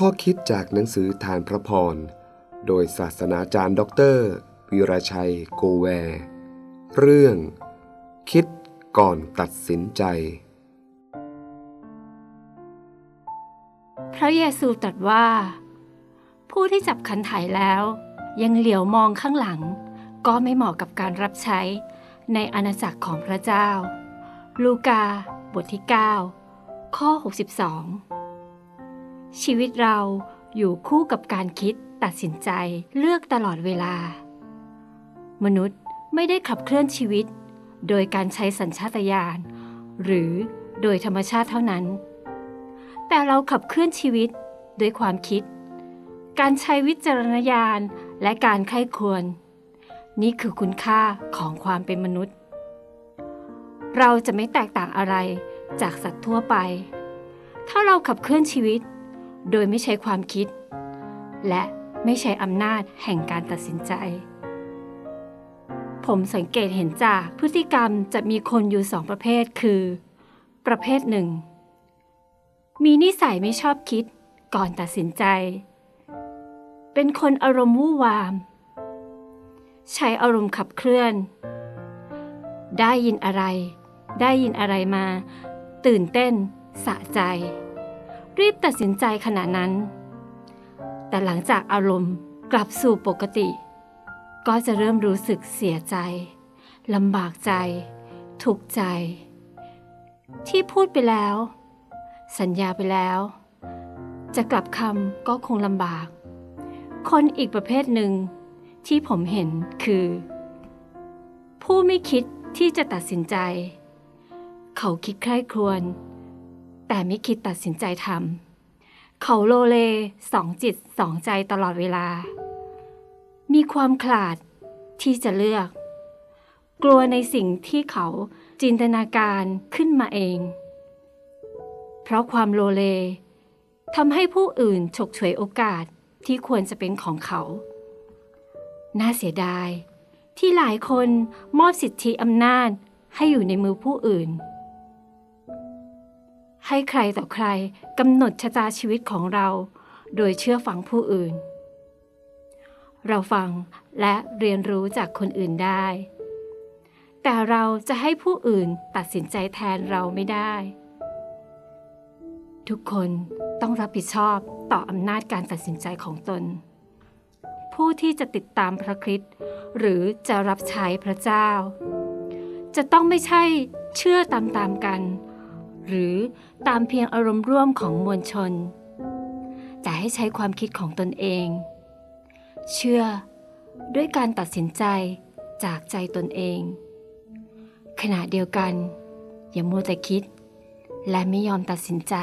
ข้อคิดจากหนังสือทานพระพร โดยศาสนาจารย์ด็อกเตอร์วีรชัยโกแว เรื่อง คิดก่อนตัดสินใจ พระเยซูตรัสว่า ผู้ที่จับขันไถแล้ว ยังเหลียวมองข้างหลัง ก็ไม่เหมาะกับการรับใช้ในอาณาจักรของพระเจ้า ลูกา บทที่ 9 ข้อ 62 ชีวิตเราอยู่คู่กับการคิดตัดสินใจเลือกตลอดเวลา มนุษย์ไม่ได้ขับเคลื่อนชีวิต โดยการใช้สัญชาตญาณหรือโดยธรรมชาติเท่านั้น แต่เราขับเคลื่อนชีวิตด้วยความคิด การใช้วิจารณญาณและการไข้ควร นี่คือคุณค่าของความเป็นมนุษย์ เราจะไม่แตกต่างอะไรจากสัตว์ทั่วไป ถ้าเราขับเคลื่อนชีวิต โดยไม่ใช้ความคิด และไม่ใช้อำนาจแห่งการตัดสินใจ ผมสังเกตเห็นจากพฤติกรรมจะมีคนอยู่สองประเภทคือ ประเภทหนึ่ง มีนิสัยไม่ชอบคิดก่อนตัดสินใจ เป็นคนอารมณ์วู่วาม ใช้อารมณ์ขับเคลื่อน ได้ยินอะไร ได้ยินอะไรมา ตื่นเต้น สะใจ รีบตัดสินใจขณะนั้น แต่หลังจากอารมณ์กลับสู่ปกติ ก็จะเริ่มรู้สึกเสียใจลำบากใจ ทุกข์ใจ ที่พูดไปแล้ว สัญญาไปแล้ว จะกลับคำก็คงลำบาก คนอีกประเภทหนึ่งที่ผมเห็นคือ ผู้ไม่คิดที่จะตัดสินใจ เขาคิดใคร่ครวญ แต่ไม่คิดตัดสินใจทำเขาโลเลสองจิตสองใจตลอดเวลา มีความขลาดที่จะเลือก กลัวในสิ่งที่เขาจินตนาการขึ้นมาเอง เพราะความโลเลทำให้ผู้อื่นฉกฉวยโอกาสที่ควรจะเป็นของเขา น่าเสียดายที่หลายคนมอบสิทธิอำนาจให้อยู่ในมือผู้อื่น ให้ใครต่อใครกำหนดชะตาชีวิตของเรา โดยเชื่อฟังผู้อื่น เราฟังและเรียนรู้จากคนอื่นได้ แต่เราจะให้ผู้อื่นตัดสินใจแทนเราไม่ได้ ทุกคนต้องรับผิดชอบต่ออำนาจการตัดสินใจของตน ผู้ที่จะติดตามพระคริสต์หรือจะรับใช้พระเจ้า จะต้องไม่ใช่เชื่อตามๆกัน หรือตามเพียงอารมณ์ร่วมของมวลชน แต่ให้ใช้ความคิดของตนเอง เชื่อด้วยการตัดสินใจจากใจตนเอง ขณะเดียวกัน อย่ามัวแต่คิด และไม่ยอมตัดสินใจ